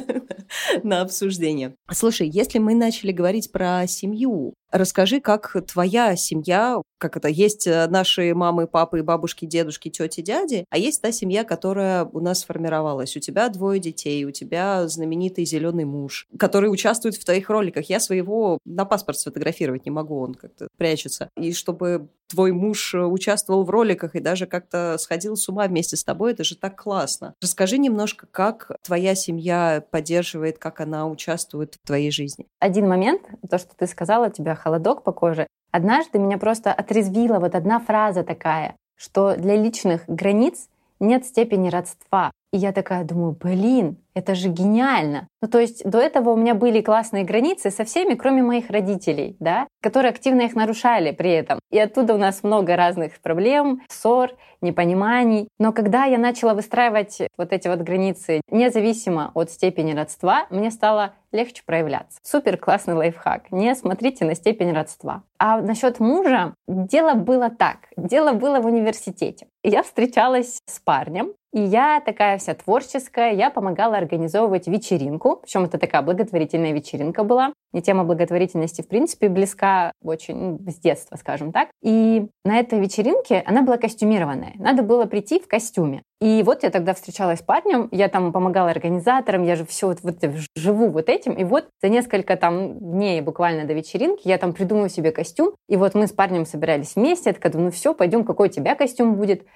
на обсуждение. Слушай, если мы начали говорить про семью, Расскажи, как твоя семья, как это, есть э, наши мамы, папы, бабушки, дедушки, тети, дяди, а есть та семья, которая у нас сформировалась. У тебя двое детей, у тебя знаменитый зеленый муж, который участвует в твоих роликах. Я своего на паспорт сфотографировать не могу, он как-то прячется. И чтобы твой муж э, участвовал в роликах и даже как-то сходил с ума вместе с тобой, это же так классно. Расскажи немножко, как твоя семья поддерживает, как она участвует в твоей жизни. Один момент, то, что ты сказала, тебя холодок по коже. Однажды меня просто отрезвила вот одна фраза такая, что для личных границ нет степени родства. И я такая думаю, блин, это же гениально. Ну, то есть до этого у меня были классные границы со всеми, кроме моих родителей, да, которые активно их нарушали при этом. И оттуда у нас много разных проблем, ссор, непониманий. Но когда я начала выстраивать вот эти вот границы, независимо от степени родства, мне стало легче проявляться. Супер классный лайфхак. Не смотрите на степень родства. А насчет мужа, дело было так. Дело было в университете. Я встречалась с парнем, и я такая вся творческая, я помогала организовывать вечеринку, причем это такая благотворительная вечеринка была. Мне тема благотворительности, в принципе, близка очень с детства, скажем так. И на этой вечеринке она была костюмированная. Надо было прийти в костюме. И вот я тогда встречалась с парнем, я там помогала организаторам, я же все вот, вот живу вот этим. И вот за несколько там дней буквально до вечеринки я там придумаю себе костюм. И вот мы с парнем собирались вместе, я такая, ну все, пойдем, какой у тебя костюм будет.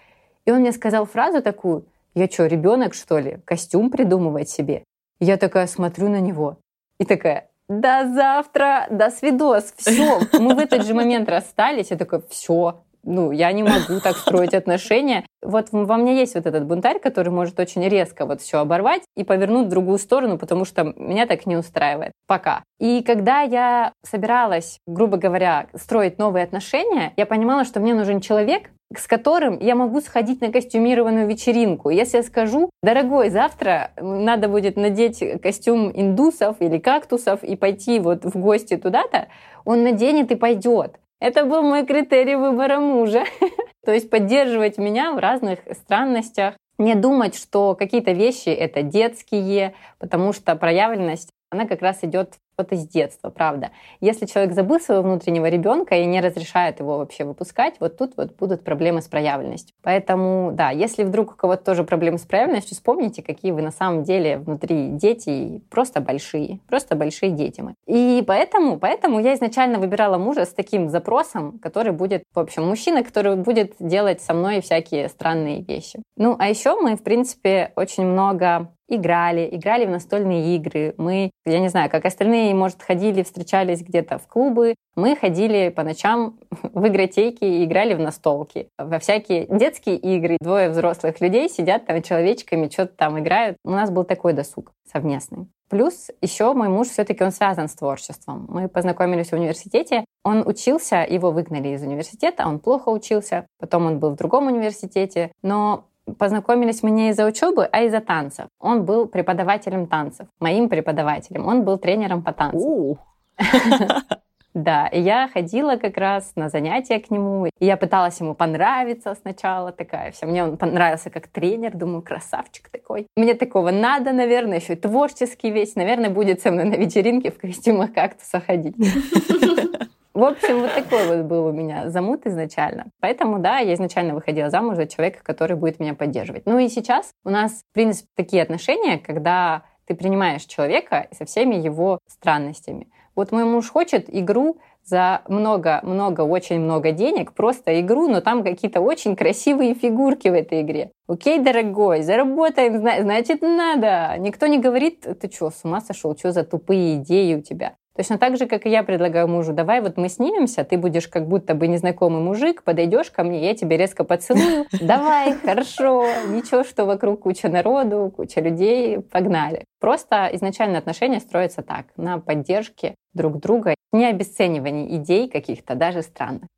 И он мне сказал фразу такую, я что, ребенок, что ли, костюм придумывать себе? Я такая смотрю на него и такая, до завтра, до свидос, все. Мы в этот же момент расстались, я такая, все, ну, я не могу так строить отношения. Вот во мне есть вот этот бунтарь, который может очень резко вот все оборвать и повернуть в другую сторону, потому что меня так не устраивает. Пока. И когда я собиралась, грубо говоря, строить новые отношения, я понимала, что мне нужен человек, с которым я могу сходить на костюмированную вечеринку. Если я скажу, дорогой, завтра надо будет надеть костюм индусов или кактусов и пойти вот в гости туда-то, он наденет и пойдет. Это был мой критерий выбора мужа. То есть поддерживать меня в разных странностях, не думать, что какие-то вещи это детские, потому что проявленность она как раз идет вот из детства, правда. Если человек забыл своего внутреннего ребенка и не разрешает его вообще выпускать, вот тут вот будут проблемы с проявленностью. Поэтому, да, если вдруг у кого-то тоже проблемы с проявленностью, вспомните, какие вы на самом деле внутри дети, просто большие, просто большие дети мы. И поэтому, поэтому я изначально выбирала мужа с таким запросом, который будет, в общем, мужчина, который будет делать со мной всякие странные вещи. Ну, а еще мы, в принципе, очень много играли, играли в настольные игры. Мы, я не знаю, как остальные, может, ходили, встречались где-то в клубы. Мы ходили по ночам в игротеки и играли в настолки. Во всякие детские игры. Двое взрослых людей сидят там человечками, что-то там играют. У нас был такой досуг совместный. Плюс еще мой муж все-таки он связан с творчеством. Мы познакомились в университете. Он учился, его выгнали из университета, он плохо учился. Потом он был в другом университете. Но Познакомились мы не из-за учебы, а из-за танцев. Он был преподавателем танцев, моим преподавателем. Он был тренером по танцам. Да, и я ходила как раз на занятия к нему, и я пыталась ему понравиться сначала, такая вся. Мне он понравился как тренер, думаю, красавчик такой. Мне такого надо, наверное, еще и творческий весь. Наверное, будет со мной на вечеринке в костюмах кактуса ходить. В общем, вот такой вот был у меня замут изначально. Поэтому, да, я изначально выходила замуж за человека, который будет меня поддерживать. Ну и сейчас у нас, в принципе, такие отношения, когда ты принимаешь человека со всеми его странностями. Вот мой муж хочет игру за много-много, очень много денег, просто игру, но там какие-то очень красивые фигурки в этой игре. Окей, дорогой, заработаем, значит, надо. Никто не говорит, ты что, с ума сошел, что за тупые идеи у тебя? Точно так же, как и я предлагаю мужу, давай вот мы снимемся, ты будешь как будто бы незнакомый мужик, подойдешь ко мне, я тебе резко поцелую. Давай, хорошо, ничего, что вокруг куча народу, куча людей, погнали. Просто изначально отношения строятся так, на поддержке друг друга, не обесценивании идей каких-то, даже странных.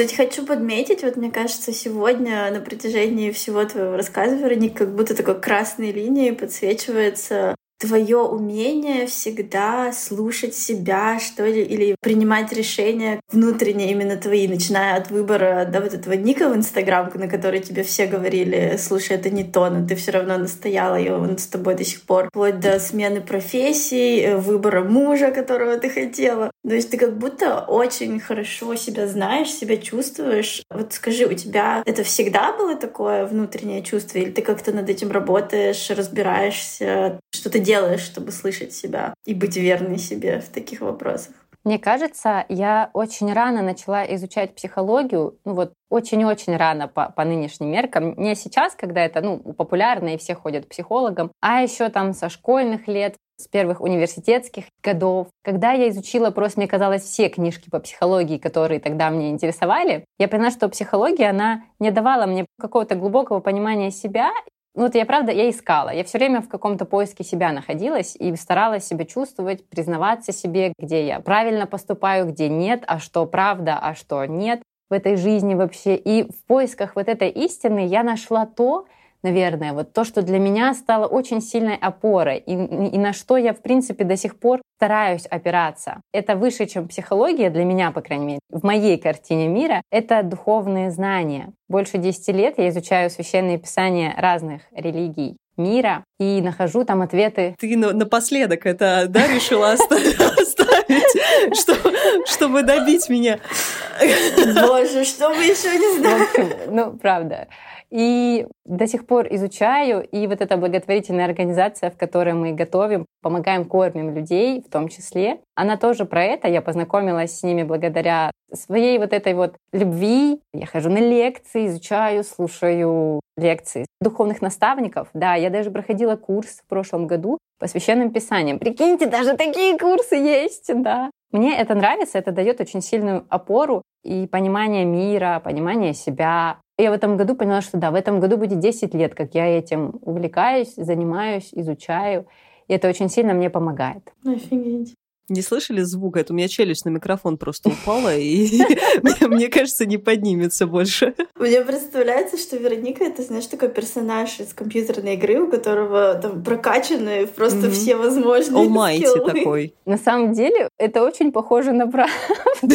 Кстати, хочу подметить, вот мне кажется, сегодня на протяжении всего твоего рассказа, Вероник, как будто такой красной линией подсвечивается твое умение всегда слушать себя, что ли, или принимать решения внутренние именно твои, начиная от выбора, да, вот этого ника в Инстаграм, на который тебе все говорили, слушай, это не то, но ты все равно настояла, и он с тобой до сих пор, вплоть до смены профессий, э, выбора мужа, которого ты хотела. То есть ты как будто очень хорошо себя знаешь, себя чувствуешь. Вот скажи, у тебя это всегда было такое внутреннее чувство, или ты как-то над этим работаешь, разбираешься, что ты делаешь, чтобы слышать себя и быть верной себе в таких вопросах? Мне кажется, я очень рано начала изучать психологию, ну вот очень-очень рано по, по нынешним меркам. Не сейчас, когда это ну, популярно и все ходят к психологам, а еще там со школьных лет, с первых университетских годов. Когда я изучила просто, мне казалось, все книжки по психологии, которые тогда мне интересовали, я поняла, что психология, она не давала мне какого-то глубокого понимания себя ну, вот я правда, я искала. Я все время в каком-то поиске себя находилась и старалась себя чувствовать, признаваться себе, где я правильно поступаю, где нет, а что правда, а что нет в этой жизни вообще. И в поисках вот этой истины я нашла то, наверное, вот то, что для меня стало очень сильной опорой и, и на что я, в принципе, до сих пор стараюсь опираться. Это выше, чем психология для меня, по крайней мере, в моей картине мира, это духовные знания. Больше 10 лет я изучаю священные писания разных религий мира и нахожу там ответы. Ты напоследок это, да, решила оставить, чтобы добить меня? Боже, что мы еще не знаем? Ну, правда. И до сих пор изучаю, и вот эта благотворительная организация, в которой мы готовим, помогаем, кормим людей в том числе, она тоже про это. Я познакомилась с ними благодаря своей вот этой вот любви. Я хожу на лекции, изучаю, слушаю лекции духовных наставников. Да, я даже проходила курс в прошлом году по священным писаниям. Прикиньте, даже такие курсы есть, да. Мне это нравится, это дает очень сильную опору и понимание мира, понимание себя, я в этом году поняла, что да, в этом году будет 10 лет, как я этим увлекаюсь, занимаюсь, изучаю. И это очень сильно мне помогает. Офигеть. Не слышали звук? Это у меня челюсть на микрофон просто упала, и мне кажется, не поднимется больше. Мне представляется, что Вероника это, знаешь, такой персонаж из компьютерной игры, у которого там прокачаны просто все возможные скиллы. такой. На самом деле, это очень похоже на правду.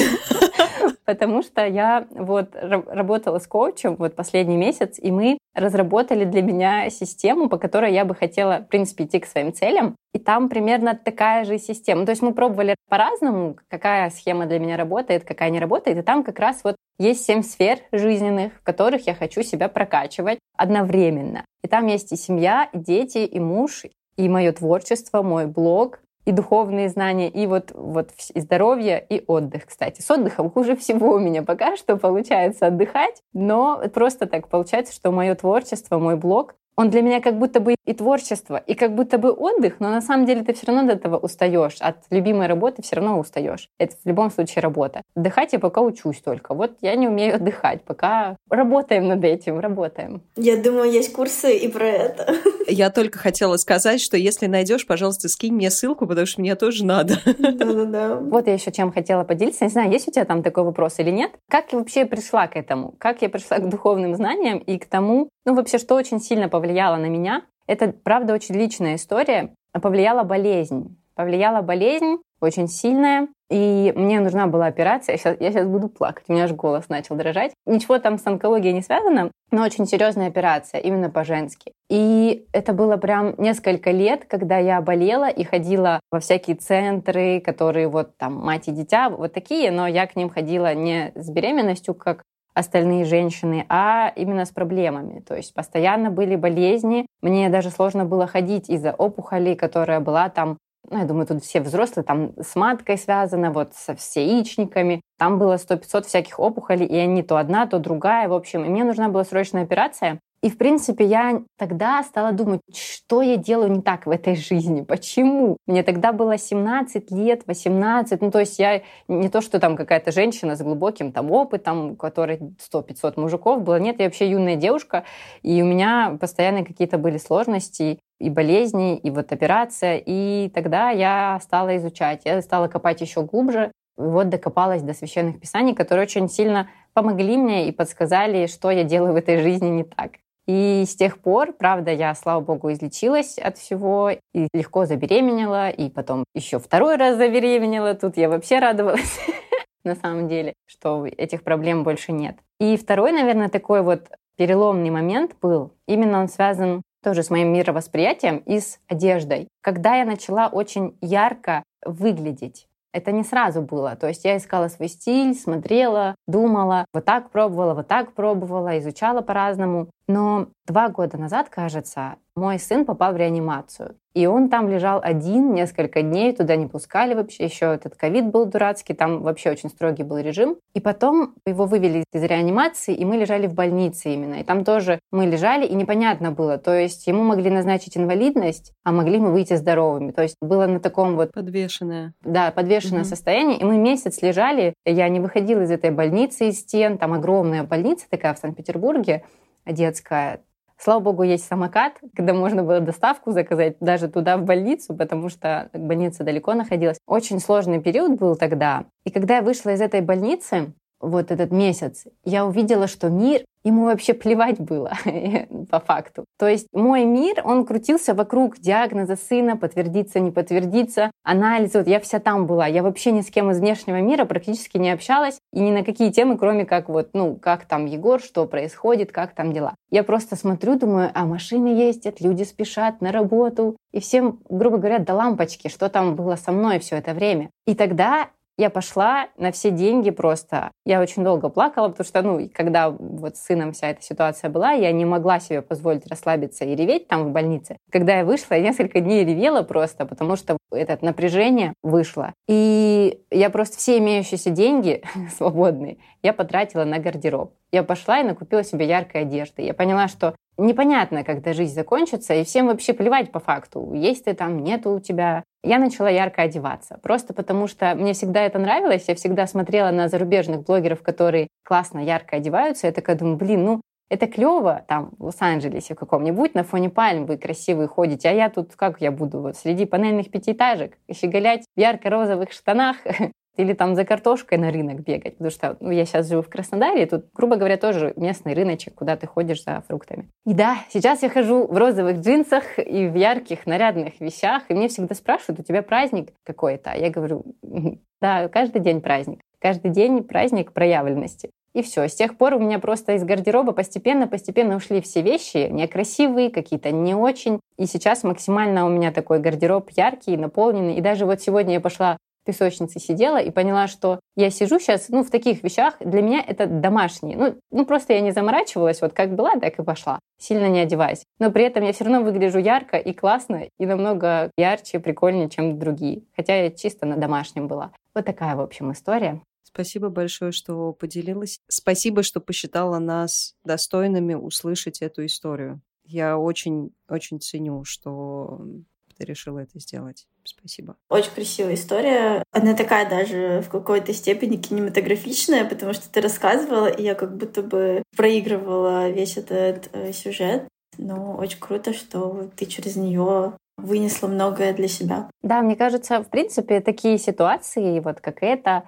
Потому что я вот работала с коучем вот последний месяц, и мы разработали для меня систему, по которой я бы хотела, в принципе, идти к своим целям. И там примерно такая же система. То есть мы пробовали по-разному, какая схема для меня работает, какая не работает. И там как раз вот есть семь сфер жизненных, в которых я хочу себя прокачивать одновременно. И там есть и семья, и дети, и муж, и мое творчество, мой блог, и духовные знания, и вот, вот и здоровье, и отдых, кстати. С отдыхом хуже всего у меня пока что получается отдыхать, но просто так получается, что мое творчество, мой блог, он для меня как будто бы и творчество, и как будто бы отдых, но на самом деле ты все равно от этого устаешь. От любимой работы все равно устаешь. Это в любом случае работа. Отдыхать я пока учусь только. Вот я не умею отдыхать, пока работаем над этим, работаем. Я думаю, есть курсы и про это. Я только хотела сказать, что если найдешь, пожалуйста, скинь мне ссылку, потому что мне тоже надо. Да-да-да. Вот я еще чем хотела поделиться. Не знаю, есть у тебя там такой вопрос или нет. Как я вообще пришла к этому? Как я пришла к духовным знаниям и к тому, ну вообще, что очень сильно повлияло на меня? Это, правда, очень личная история. Повлияла болезнь. Повлияла болезнь очень сильная, и мне нужна была операция. Я сейчас, я сейчас буду плакать, у меня аж голос начал дрожать. Ничего там с онкологией не связано, но очень серьезная операция, именно по-женски. И это было прям несколько лет, когда я болела и ходила во всякие центры, которые вот там мать и дитя, вот такие, но я к ним ходила не с беременностью, как остальные женщины, а именно с проблемами. То есть постоянно были болезни. Мне даже сложно было ходить из-за опухоли, которая была там ну, я думаю, тут все взрослые, там с маткой связано, вот со с яичниками. Там было 100-500 всяких опухолей, и они то одна, то другая, в общем. И мне нужна была срочная операция. И, в принципе, я тогда стала думать, что я делаю не так в этой жизни, почему? Мне тогда было 17 лет, 18, ну, то есть я не то, что там какая-то женщина с глубоким там опытом, у которой 100-500 мужиков было, нет, я вообще юная девушка, и у меня постоянно какие-то были сложности, и болезни, и вот операция. И тогда я стала изучать, я стала копать еще глубже. И вот докопалась до священных писаний, которые очень сильно помогли мне и подсказали, что я делаю в этой жизни не так. И с тех пор, правда, я, слава богу, излечилась от всего и легко забеременела, и потом еще второй раз забеременела. Тут я вообще радовалась на самом деле, что этих проблем больше нет. И второй, наверное, такой вот переломный момент был, именно он связан тоже с моим мировосприятием и с одеждой. Когда я начала очень ярко выглядеть, это не сразу было. То есть я искала свой стиль, смотрела, думала, вот так пробовала, вот так пробовала, изучала по-разному. Но два года назад, кажется, мой сын попал в реанимацию. И он там лежал один несколько дней, туда не пускали вообще. Еще этот ковид был дурацкий, там вообще очень строгий был режим. И потом его вывели из реанимации, и мы лежали в больнице именно. И там тоже мы лежали, и непонятно было. То есть ему могли назначить инвалидность, а могли мы выйти здоровыми. То есть было на таком вот... Подвешенное. Да, подвешенное угу. состояние. И мы месяц лежали, я не выходила из этой больницы, из стен. Там огромная больница такая в Санкт-Петербурге детская. Слава богу, есть самокат, когда можно было доставку заказать даже туда, в больницу, потому что больница далеко находилась. Очень сложный период был тогда. И когда я вышла из этой больницы, вот этот месяц, я увидела, что мир ему вообще плевать было по факту. То есть мой мир, он крутился вокруг диагноза сына, подтвердиться, не подтвердиться, анализа. Вот я вся там была. Я вообще ни с кем из внешнего мира практически не общалась и ни на какие темы, кроме как вот, ну, как там Егор, что происходит, как там дела. Я просто смотрю, думаю, а машины ездят, люди спешат на работу. И всем, грубо говоря, до лампочки, что там было со мной все это время. И тогда я пошла на все деньги просто. Я очень долго плакала, потому что, ну, когда вот с сыном вся эта ситуация была, я не могла себе позволить расслабиться и реветь там в больнице. Когда я вышла, я несколько дней ревела просто, потому что это напряжение вышло. И я просто все имеющиеся деньги свободные я потратила на гардероб. Я пошла и накупила себе яркой одежды. Я поняла, что непонятно, когда жизнь закончится, и всем вообще плевать по факту, есть ты там, нету у тебя. Я начала ярко одеваться, просто потому что мне всегда это нравилось, я всегда смотрела на зарубежных блогеров, которые классно, ярко одеваются, я такая думаю, блин, ну, это клево там в Лос-Анджелесе каком-нибудь на фоне пальм вы красивые ходите, а я тут как я буду вот среди панельных пятиэтажек щеголять в ярко-розовых штанах или там за картошкой на рынок бегать, потому что ну, я сейчас живу в Краснодаре, и тут, грубо говоря, тоже местный рыночек, куда ты ходишь за фруктами. И да, сейчас я хожу в розовых джинсах и в ярких нарядных вещах, и мне всегда спрашивают, у тебя праздник какой-то? А я говорю, да, каждый день праздник. Каждый день праздник проявленности. И все. С тех пор у меня просто из гардероба постепенно-постепенно ушли все вещи, некрасивые, какие-то не очень. И сейчас максимально у меня такой гардероб яркий, наполненный. И даже вот сегодня я пошла песочнице сидела и поняла, что я сижу сейчас, ну, в таких вещах, для меня это домашние. Ну, ну, просто я не заморачивалась, вот как была, так и пошла, сильно не одеваясь. Но при этом я все равно выгляжу ярко и классно, и намного ярче, прикольнее, чем другие. Хотя я чисто на домашнем была. Вот такая, в общем, история. Спасибо большое, что поделилась. Спасибо, что посчитала нас достойными услышать эту историю. Я очень-очень ценю, что ты решила это сделать. Спасибо. Очень красивая история. Она такая даже в какой-то степени кинематографичная, потому что ты рассказывала, и я как будто бы проигрывала весь этот э, сюжет. Но очень круто, что ты через нее вынесла многое для себя. Да, мне кажется, в принципе, такие ситуации, вот как это,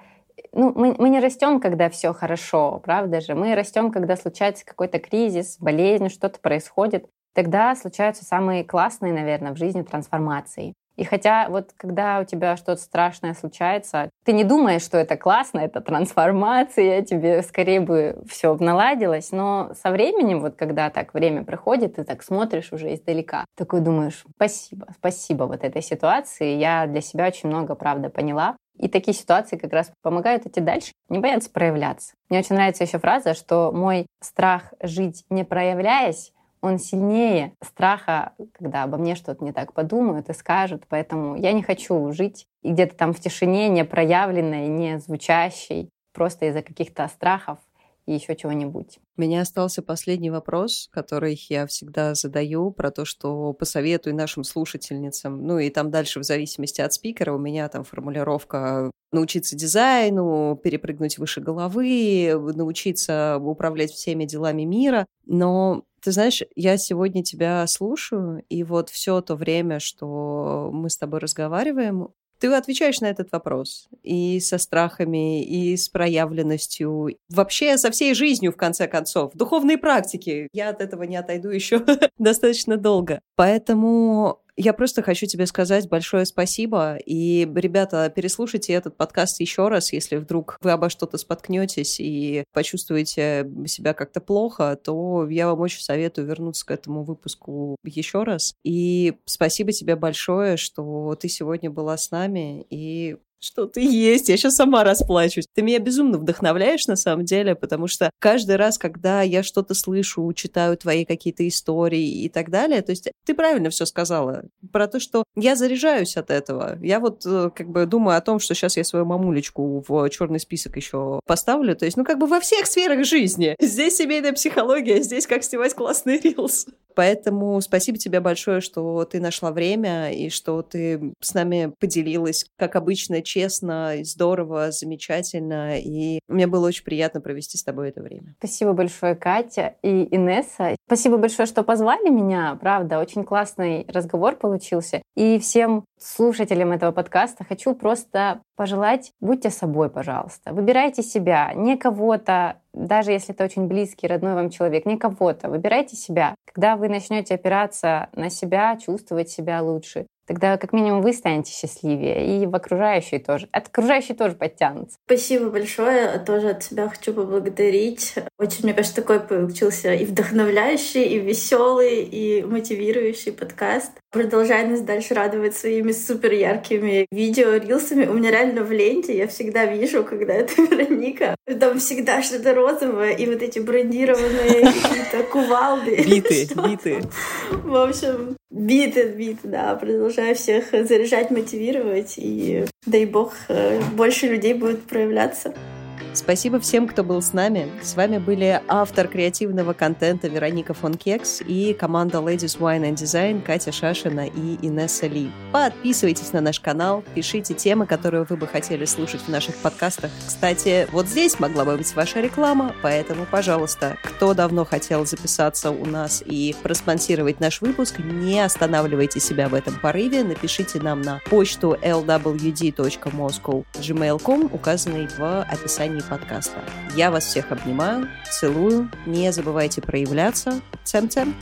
ну, мы, мы не растем, когда все хорошо, правда же? Мы растем, когда случается какой-то кризис, болезнь, что-то происходит тогда случаются самые классные, наверное, в жизни трансформации. И хотя вот когда у тебя что-то страшное случается, ты не думаешь, что это классно, это трансформация, тебе скорее бы все наладилось, но со временем, вот когда так время проходит, ты так смотришь уже издалека, такой думаешь, спасибо, спасибо вот этой ситуации, я для себя очень много, правда, поняла. И такие ситуации как раз помогают идти дальше, не бояться проявляться. Мне очень нравится еще фраза, что мой страх жить не проявляясь он сильнее страха, когда обо мне что-то не так подумают и скажут. Поэтому я не хочу жить и где-то там в тишине, не проявленной, не звучащей, просто из-за каких-то страхов и еще чего-нибудь. У меня остался последний вопрос, который я всегда задаю про то, что посоветуй нашим слушательницам. Ну и там дальше в зависимости от спикера у меня там формулировка научиться дизайну, перепрыгнуть выше головы, научиться управлять всеми делами мира. Но ты знаешь, я сегодня тебя слушаю, и вот все то время, что мы с тобой разговариваем, Ты отвечаешь на этот вопрос и со страхами, и с проявленностью, вообще со всей жизнью, в конце концов. Духовные практики. Я от этого не отойду еще достаточно долго. Поэтому я просто хочу тебе сказать большое спасибо. И, ребята, переслушайте этот подкаст еще раз, если вдруг вы обо что-то споткнетесь и почувствуете себя как-то плохо, то я вам очень советую вернуться к этому выпуску еще раз. И спасибо тебе большое, что ты сегодня была с нами и что ты есть, я сейчас сама расплачусь. Ты меня безумно вдохновляешь на самом деле, потому что каждый раз, когда я что-то слышу, читаю твои какие-то истории и так далее, то есть ты правильно все сказала про то, что я заряжаюсь от этого. Я вот э, как бы думаю о том, что сейчас я свою мамулечку в черный список еще поставлю, то есть ну как бы во всех сферах жизни. Здесь семейная психология, здесь как снимать классный рилс. Поэтому спасибо тебе большое, что ты нашла время и что ты с нами поделилась, как обычно, честно, здорово, замечательно. И мне было очень приятно провести с тобой это время. Спасибо большое, Катя и Инесса. Спасибо большое, что позвали меня. Правда, очень классный разговор получился. И всем слушателям этого подкаста хочу просто пожелать, будьте собой, пожалуйста. Выбирайте себя, не кого-то, даже если это очень близкий, родной вам человек, не кого-то. Выбирайте себя. Когда вы начнете опираться на себя, чувствовать себя лучше, тогда как минимум вы станете счастливее, и в окружающие тоже. От окружающие тоже подтянутся. Спасибо большое. Тоже от себя хочу поблагодарить. Очень, мне кажется, такой получился и вдохновляющий, и веселый, и мотивирующий подкаст. Продолжай нас дальше радовать своими супер яркими видео, рилсами. У меня реально в ленте я всегда вижу, когда это Вероника. Там всегда что-то розовое, и вот эти брендированные какие-то кувалды. Биты, биты. В общем, биты, биты, да. Продолжаю всех заряжать, мотивировать, и дай бог, э, больше людей будет проявляться. Спасибо всем, кто был с нами. С вами были автор креативного контента Вероника фон Кекс и команда Ladies Wine and Design Катя Шашина и Инесса Ли. Подписывайтесь на наш канал, пишите темы, которые вы бы хотели слушать в наших подкастах. Кстати, вот здесь могла бы быть ваша реклама, поэтому, пожалуйста, кто давно хотел записаться у нас и проспонсировать наш выпуск, не останавливайте себя в этом порыве, напишите нам на почту lwd.moscow.gmail.com, указанной в описании подкаста. Я вас всех обнимаю, целую, не забывайте проявляться. Цем-цем!